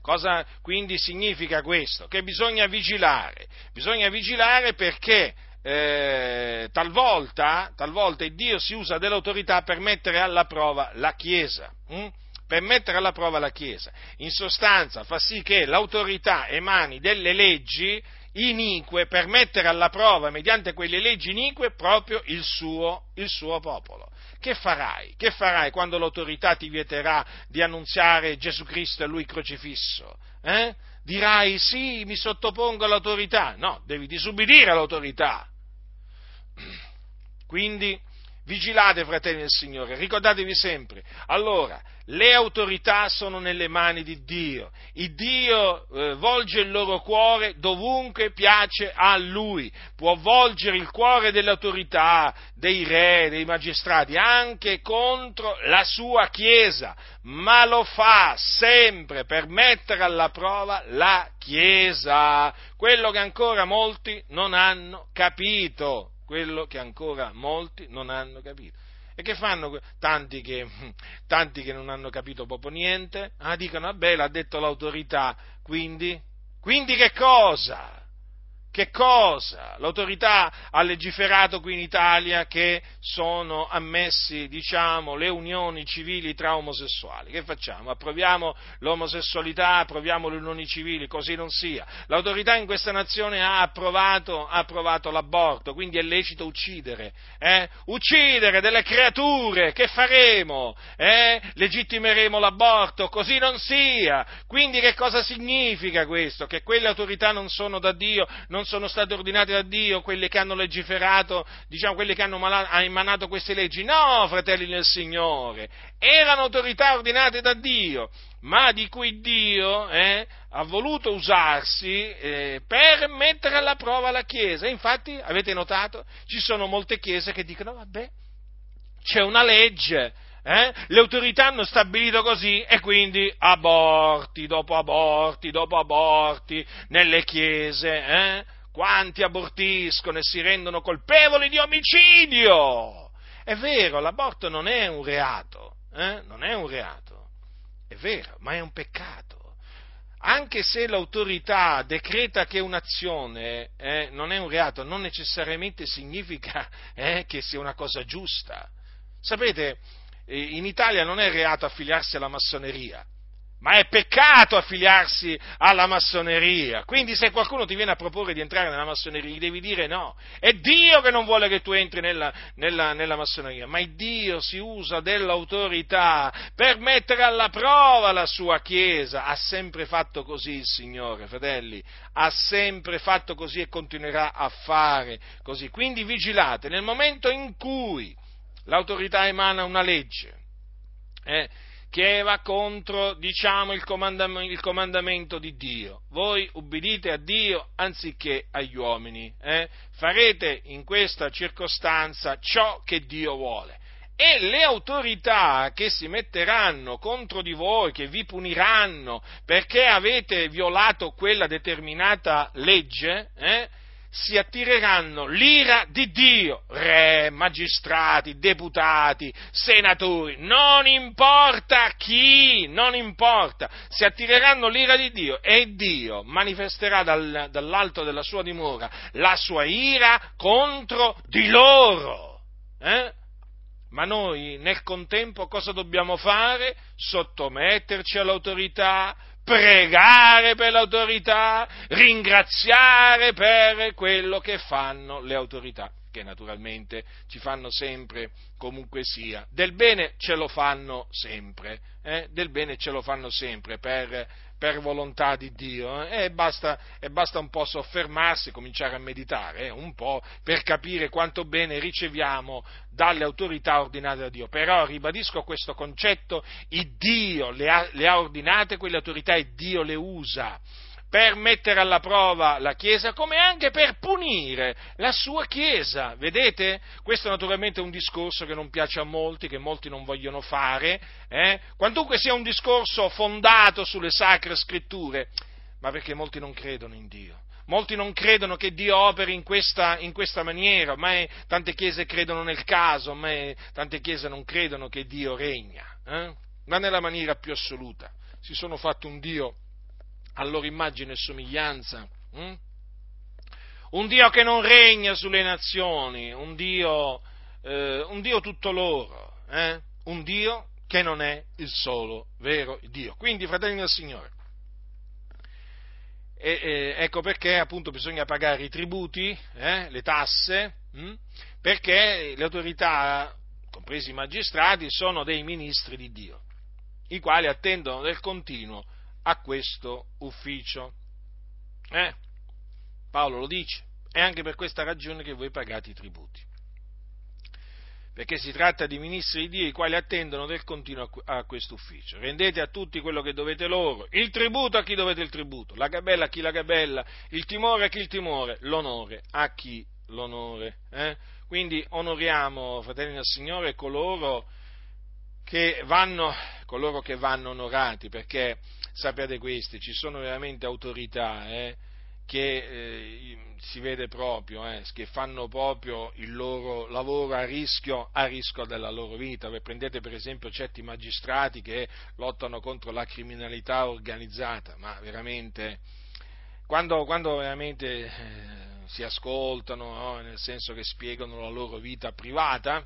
Cosa quindi significa questo? Che bisogna vigilare, bisogna vigilare perché eh, talvolta, talvolta Dio si usa dell'autorità per mettere alla prova la Chiesa. Hm? per mettere alla prova la Chiesa. In sostanza fa sì che l'autorità emani delle leggi inique per mettere alla prova mediante quelle leggi inique proprio il suo, il suo popolo. Che farai? Che farai quando l'autorità ti vieterà di annunziare Gesù Cristo e Lui crocifisso? Eh? Dirai sì, mi sottopongo all'autorità. No, devi disubbidire all'autorità. Quindi vigilate, fratelli del Signore, ricordatevi sempre. Allora, le autorità sono nelle mani di Dio. Il Dio eh, volge il loro cuore dovunque piace a Lui. Può volgere il cuore delle autorità, dei re, dei magistrati, anche contro la sua Chiesa, ma lo fa sempre per mettere alla prova la Chiesa. Quello che ancora molti non hanno capito quello che ancora molti non hanno capito. E che fanno tanti che, tanti che non hanno capito proprio niente? Ah, dicono, vabbè, l'ha detto l'autorità, quindi? Quindi che cosa? Che cosa? L'autorità ha legiferato qui in Italia che sono ammessi, diciamo, le unioni civili tra omosessuali. Che facciamo? Approviamo l'omosessualità, approviamo le unioni civili, così non sia. L'autorità in questa nazione ha approvato, ha approvato l'aborto, quindi è lecito uccidere. Eh? Uccidere delle creature, che faremo? Eh? Legittimeremo l'aborto, così non sia. Quindi che cosa significa questo? Che quelle autorità non sono da Dio, non non sono state ordinate da Dio, quelle che hanno legiferato, diciamo quelle che hanno emanato queste leggi. No, fratelli del Signore, erano autorità ordinate da Dio, ma di cui Dio eh, ha voluto usarsi eh, per mettere alla prova la Chiesa. Infatti, avete notato, ci sono molte chiese che dicono, vabbè, c'è una legge, eh? Le autorità hanno stabilito così e quindi aborti dopo aborti dopo aborti nelle chiese. Eh? Quanti abortiscono e si rendono colpevoli di omicidio? È vero, l'aborto non è un reato, eh? non è un reato, è vero, ma è un peccato anche se l'autorità decreta che un'azione eh, non è un reato, non necessariamente significa eh, che sia una cosa giusta. Sapete, in Italia non è reato affiliarsi alla massoneria, ma è peccato affiliarsi alla massoneria. Quindi se qualcuno ti viene a proporre di entrare nella massoneria, gli devi dire no. È Dio che non vuole che tu entri nella, nella, nella massoneria, ma il Dio si usa dell'autorità per mettere alla prova la sua Chiesa. Ha sempre fatto così il Signore, fratelli, ha sempre fatto così e continuerà a fare così. Quindi vigilate, nel momento in cui l'autorità emana una legge eh, che va contro, diciamo, il, comandam- il, comandamento di Dio. Voi ubbidite a Dio anziché agli uomini. Eh? Farete in questa circostanza ciò che Dio vuole. E le autorità che si metteranno contro di voi, che vi puniranno perché avete violato quella determinata legge, eh? Si attireranno l'ira di Dio, re, magistrati, deputati, senatori, non importa chi, non importa, si attireranno l'ira di Dio e Dio manifesterà dal, dall'alto della sua dimora la sua ira contro di loro. Eh? Ma noi nel contempo cosa dobbiamo fare? Sottometterci all'autorità, pregare per l'autorità, ringraziare per quello che fanno le autorità, che naturalmente ci fanno sempre, comunque sia. Del bene ce lo fanno sempre, eh? del bene ce lo fanno sempre per, per volontà di Dio eh? e, basta, e, basta, un po' soffermarsi, cominciare a meditare eh? un po' per capire quanto bene riceviamo dalle autorità ordinate da Dio. Però ribadisco questo concetto, il Dio le ha, le ha ordinate quelle autorità e Dio le usa per mettere alla prova la Chiesa, come anche per punire la sua Chiesa. Vedete? Questo è naturalmente un discorso che non piace a molti, che molti non vogliono fare, eh? quantunque sia un discorso fondato sulle sacre scritture, ma perché molti non credono in Dio. Molti non credono che Dio operi in questa, in questa maniera, ma tante chiese credono nel caso, ma tante chiese non credono che Dio regna, eh? ma nella maniera più assoluta. Si sono fatti un Dio a loro immagine e somiglianza. Hm? Un Dio che non regna sulle nazioni, un Dio, eh, un Dio tutto loro, eh? un Dio che non è il solo vero Dio. Quindi, fratelli del Signore, e, e, ecco perché appunto bisogna pagare i tributi, eh, le tasse, hm? perché le autorità, compresi i magistrati, sono dei ministri di Dio, i quali attendono del continuo a questo ufficio. Eh? Paolo lo dice, è anche per questa ragione che voi pagate i tributi. Perché si tratta di ministri di Dio i quali attendono del continuo a questo ufficio. Rendete a tutti quello che dovete loro, il tributo a chi dovete il tributo, la gabella a chi la gabella, il timore a chi il timore, l'onore a chi l'onore. Eh? Quindi onoriamo, fratelli del Signore, coloro che vanno, coloro che vanno onorati, perché sappiate questi, ci sono veramente autorità eh, che eh, si vede proprio, eh, che fanno proprio il loro lavoro a rischio, a rischio della loro vita. Prendete per esempio certi magistrati che lottano contro la criminalità organizzata, ma veramente, quando, quando veramente eh, si ascoltano, no, nel senso che spiegano la loro vita privata,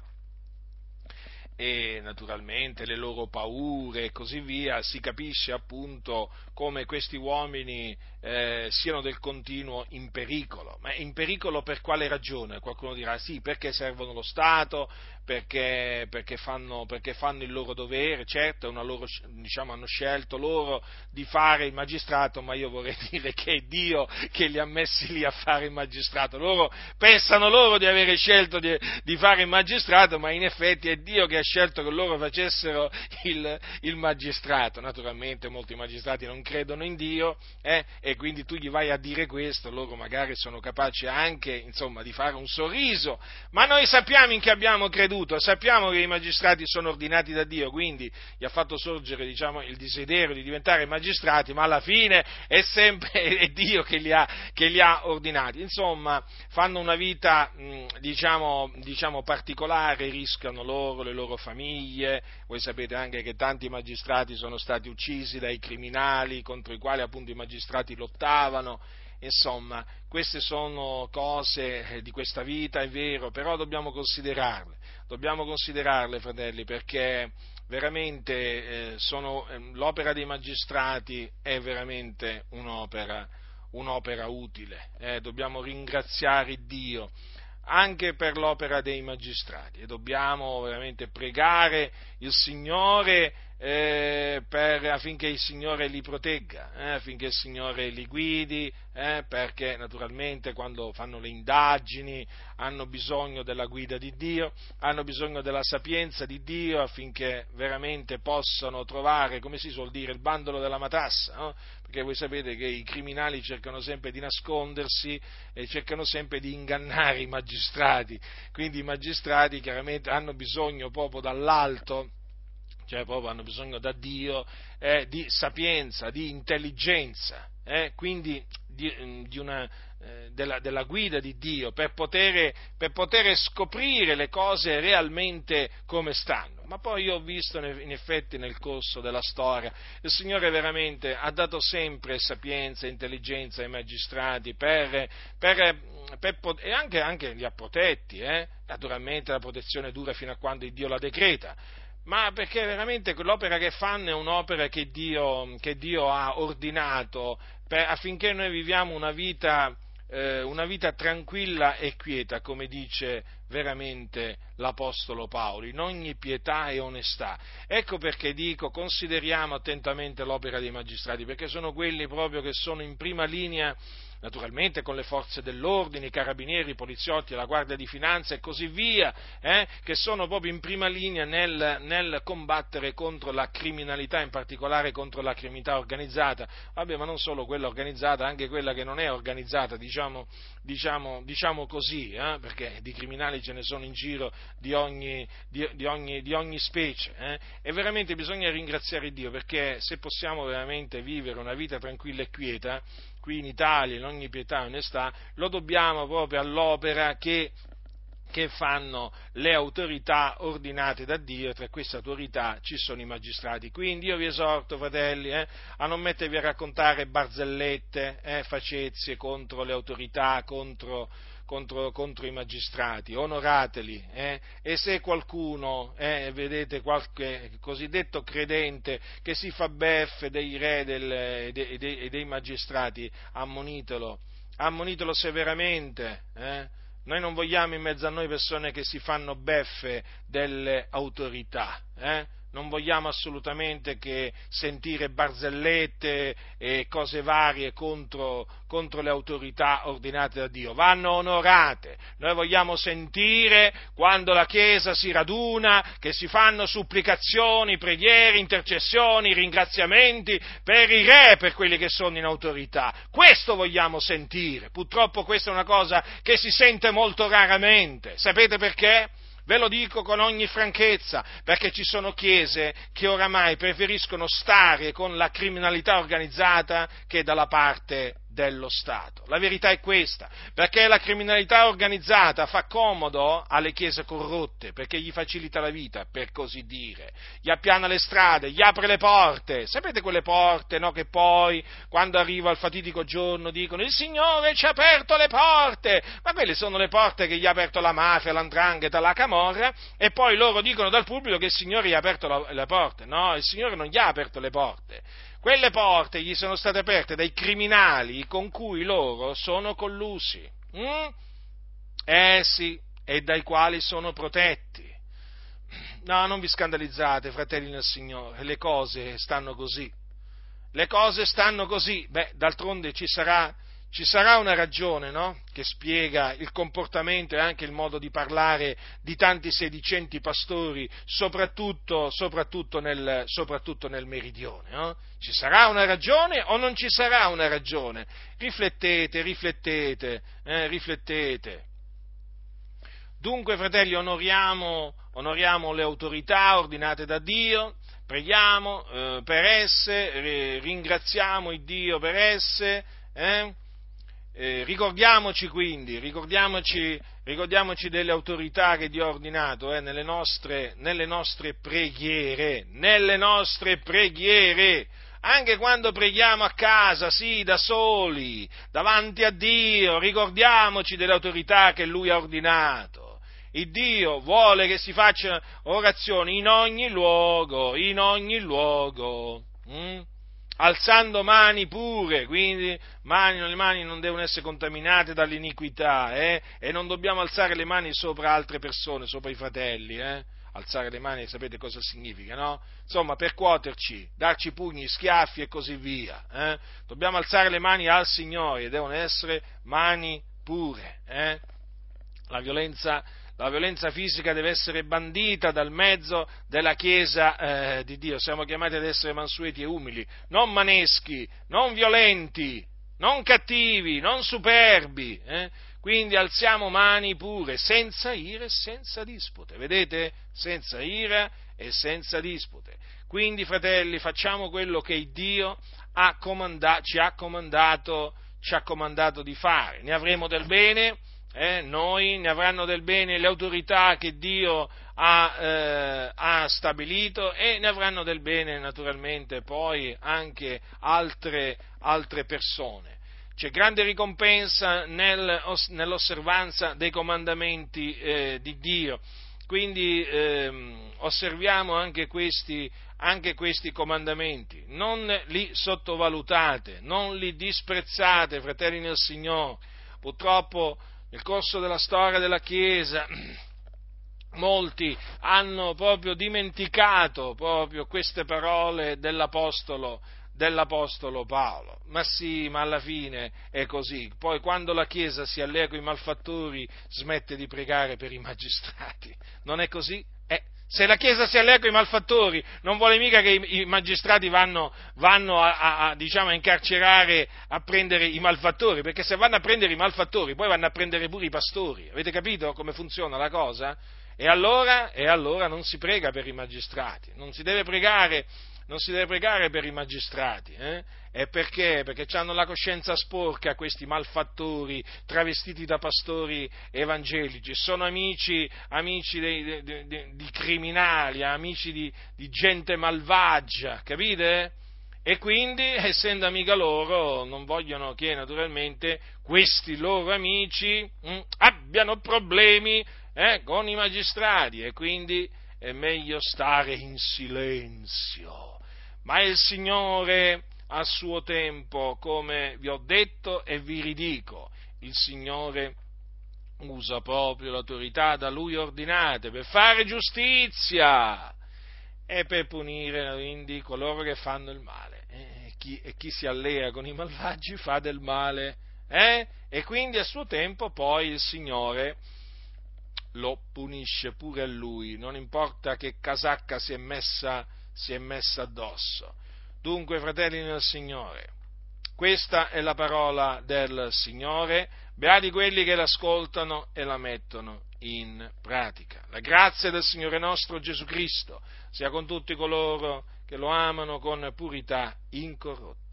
e naturalmente le loro paure e così via, si capisce appunto come questi uomini eh, siano del continuo in pericolo. Ma in pericolo per quale ragione? Qualcuno dirà sì, perché servono lo Stato, perché, perché, fanno, perché fanno, il loro dovere, certo loro, diciamo, hanno scelto loro di fare il magistrato, ma io vorrei dire che è Dio che li ha messi lì a fare il magistrato. Loro pensano loro di avere scelto di, di fare il magistrato, ma in effetti è Dio che ha scelto che loro facessero il, il magistrato. Naturalmente molti magistrati non credono in Dio eh, e quindi tu gli vai a dire questo, loro magari sono capaci anche insomma, di fare un sorriso, ma noi sappiamo in che abbiamo creduto, sappiamo che i magistrati sono ordinati da Dio, quindi gli ha fatto sorgere diciamo, il desiderio di diventare magistrati, ma alla fine è sempre è Dio che li ha, che li ha ordinati. Insomma, fanno una vita diciamo, diciamo particolare, rischiano loro, le loro famiglie, voi sapete anche che tanti magistrati sono stati uccisi dai criminali contro i quali appunto i magistrati lottavano, insomma, queste sono cose eh, di questa vita, è vero, però dobbiamo considerarle, dobbiamo considerarle, fratelli, perché veramente eh, sono, eh, l'opera dei magistrati è veramente un'opera, un'opera utile, eh, dobbiamo ringraziare Dio anche per l'opera dei magistrati e dobbiamo veramente pregare il Signore eh, per, affinché il Signore li protegga, eh, affinché il Signore li guidi, eh, perché naturalmente quando fanno le indagini hanno bisogno della guida di Dio, hanno bisogno della sapienza di Dio affinché veramente possano trovare, come si suol dire, il bandolo della matassa, no? perché voi sapete che i criminali cercano sempre di nascondersi e cercano sempre di ingannare i magistrati, quindi i magistrati chiaramente hanno bisogno proprio dall'alto cioè proprio hanno bisogno da Dio eh, di sapienza, di intelligenza, eh, quindi di, mm, di una, eh, della, della, guida di Dio per poter, per poter, scoprire le cose realmente come stanno. Ma poi io ho visto in effetti nel corso della storia, il Signore veramente ha dato sempre sapienza e intelligenza ai magistrati per, per, e anche, anche, li ha protetti, eh? naturalmente la protezione dura fino a quando Dio la decreta ma perché veramente l'opera che fanno è un'opera che Dio, che Dio ha ordinato per, affinché noi viviamo una vita, eh, una vita, tranquilla e quieta, come dice veramente l'Apostolo Paolo, in ogni pietà e onestà. Ecco perché dico, consideriamo attentamente l'opera dei magistrati, perché sono quelli proprio che sono in prima linea naturalmente con le forze dell'ordine, i carabinieri, i poliziotti, la guardia di finanza e così via, eh, che sono proprio in prima linea nel, nel, combattere contro la criminalità, in particolare contro la criminalità organizzata, vabbè ma non solo quella organizzata, anche quella che non è organizzata, diciamo, diciamo, diciamo così, eh, perché di criminali ce ne sono in giro di ogni, di, di ogni, di ogni specie, eh, e veramente bisogna ringraziare Dio perché se possiamo veramente vivere una vita tranquilla e quieta, qui in Italia, in ogni pietà e onestà, lo dobbiamo proprio all'opera che che fanno le autorità ordinate da Dio, tra queste autorità ci sono i magistrati. Quindi io vi esorto, fratelli, eh, a non mettervi a raccontare barzellette, eh, facezie contro le autorità, contro, contro, contro i magistrati, onorateli. Eh? E se qualcuno, eh, vedete, qualche cosiddetto credente che si fa beffe dei re e, dei, dei, dei, magistrati, ammonitelo, ammonitelo severamente. Eh? Noi non vogliamo in mezzo a noi persone che si fanno beffe delle autorità. Non vogliamo assolutamente che sentire barzellette e cose varie contro, contro, le autorità ordinate da Dio, vanno onorate. Noi vogliamo sentire quando la Chiesa si raduna che si fanno supplicazioni, preghiere, intercessioni, ringraziamenti per i re, per quelli che sono in autorità. Questo vogliamo sentire. Purtroppo questa è una cosa che si sente molto raramente. Sapete perché? Ve lo dico con ogni franchezza, perché ci sono chiese che oramai preferiscono stare con la criminalità organizzata che dalla parte dello Stato. La verità è questa, perché la criminalità organizzata fa comodo alle chiese corrotte, perché gli facilita la vita, per così dire, gli appiana le strade, gli apre le porte, sapete quelle porte no, che poi, quando arriva il fatidico giorno, dicono il Signore ci ha aperto le porte, ma quelle sono le porte che gli ha aperto la mafia, l'andrangheta, la camorra, e poi loro dicono dal pubblico che il Signore gli ha aperto le porte, no, il Signore non gli ha aperto le porte, quelle porte gli sono state aperte dai criminali con cui loro sono collusi. Mm? Eh sì, e dai quali sono protetti. No, non vi scandalizzate, fratelli del Signore, le cose stanno così. Le cose stanno così. Beh, d'altronde ci sarà ci sarà una ragione no? che spiega il comportamento e anche il modo di parlare di tanti sedicenti pastori, soprattutto, soprattutto, nel, soprattutto nel, meridione. No? Ci sarà una ragione o non ci sarà una ragione? Riflettete, riflettete, eh, riflettete. Dunque, fratelli, onoriamo, onoriamo, le autorità ordinate da Dio, preghiamo eh, per esse, ringraziamo il Dio per esse. Eh? Eh, ricordiamoci quindi, ricordiamoci, ricordiamoci, delle autorità che Dio ha ordinato eh, nelle, nostre, nelle nostre preghiere, nelle nostre preghiere, anche quando preghiamo a casa, sì, da soli, davanti a Dio, ricordiamoci delle autorità che Lui ha ordinato. Il Dio vuole che si faccia orazioni in ogni luogo, in ogni luogo. Mm? Alzando mani pure, quindi mani, le mani non devono essere contaminate dall'iniquità eh? e non dobbiamo alzare le mani sopra altre persone, sopra i fratelli. Eh? Alzare le mani sapete cosa significa, no? Insomma, percuoterci, darci pugni, schiaffi e così via. Eh? Dobbiamo alzare le mani al Signore, devono essere mani pure. Eh? La violenza la violenza fisica deve essere bandita dal mezzo della Chiesa eh, di Dio. Siamo chiamati ad essere mansueti e umili, non maneschi, non violenti, non cattivi, non superbi. Eh? Quindi alziamo mani pure, senza ira e senza dispute. Vedete? Senza ira e senza dispute. Quindi, fratelli, facciamo quello che Dio ha comanda- ci, ha ci ha comandato di fare. Ne avremo del bene eh, noi, ne avranno del bene le autorità che Dio ha, eh, ha, stabilito e ne avranno del bene naturalmente poi anche altre, altre persone. C'è grande ricompensa nel, nell'osservanza dei comandamenti eh, di Dio, quindi ehm, osserviamo anche questi, anche questi comandamenti, non li sottovalutate, non li disprezzate, fratelli nel Signore. Purtroppo nel corso della storia della Chiesa molti hanno proprio dimenticato proprio queste parole dell'Apostolo, dell'Apostolo Paolo. Ma sì, ma alla fine è così. Poi quando la Chiesa si allea con i malfattori smette di pregare per i magistrati. Non è così? Eh, se la Chiesa si allea con i malfattori, non vuole mica che i, magistrati vanno, vanno a, a, diciamo, a, incarcerare, a prendere i malfattori, perché se vanno a prendere i malfattori, poi vanno a prendere pure i pastori. Avete capito come funziona la cosa? E allora, e allora non si prega per i magistrati, non si deve pregare non si deve pregare per i magistrati. Eh? E perché? Perché hanno la coscienza sporca questi malfattori travestiti da pastori evangelici. Sono amici, amici dei, dei, dei, di criminali, amici di, di gente malvagia, capite? E quindi, essendo amica loro, non vogliono che naturalmente questi loro amici mh, hm, abbiano problemi eh, con i magistrati e quindi è meglio stare in silenzio. Ma il Signore a suo tempo, come vi ho detto e vi ridico, il Signore usa proprio l'autorità da Lui ordinate per fare giustizia e per punire quindi coloro che fanno il male. E chi, e chi si allea con i malvagi fa del male. Eh? E quindi a suo tempo poi il Signore lo punisce pure a lui, non importa che casacca si è messa, si è messa addosso. Dunque, fratelli del Signore, questa è la parola del Signore, beati quelli che l'ascoltano e la mettono in pratica. La grazia del Signore nostro Gesù Cristo sia con tutti coloro che lo amano con purità incorrotta.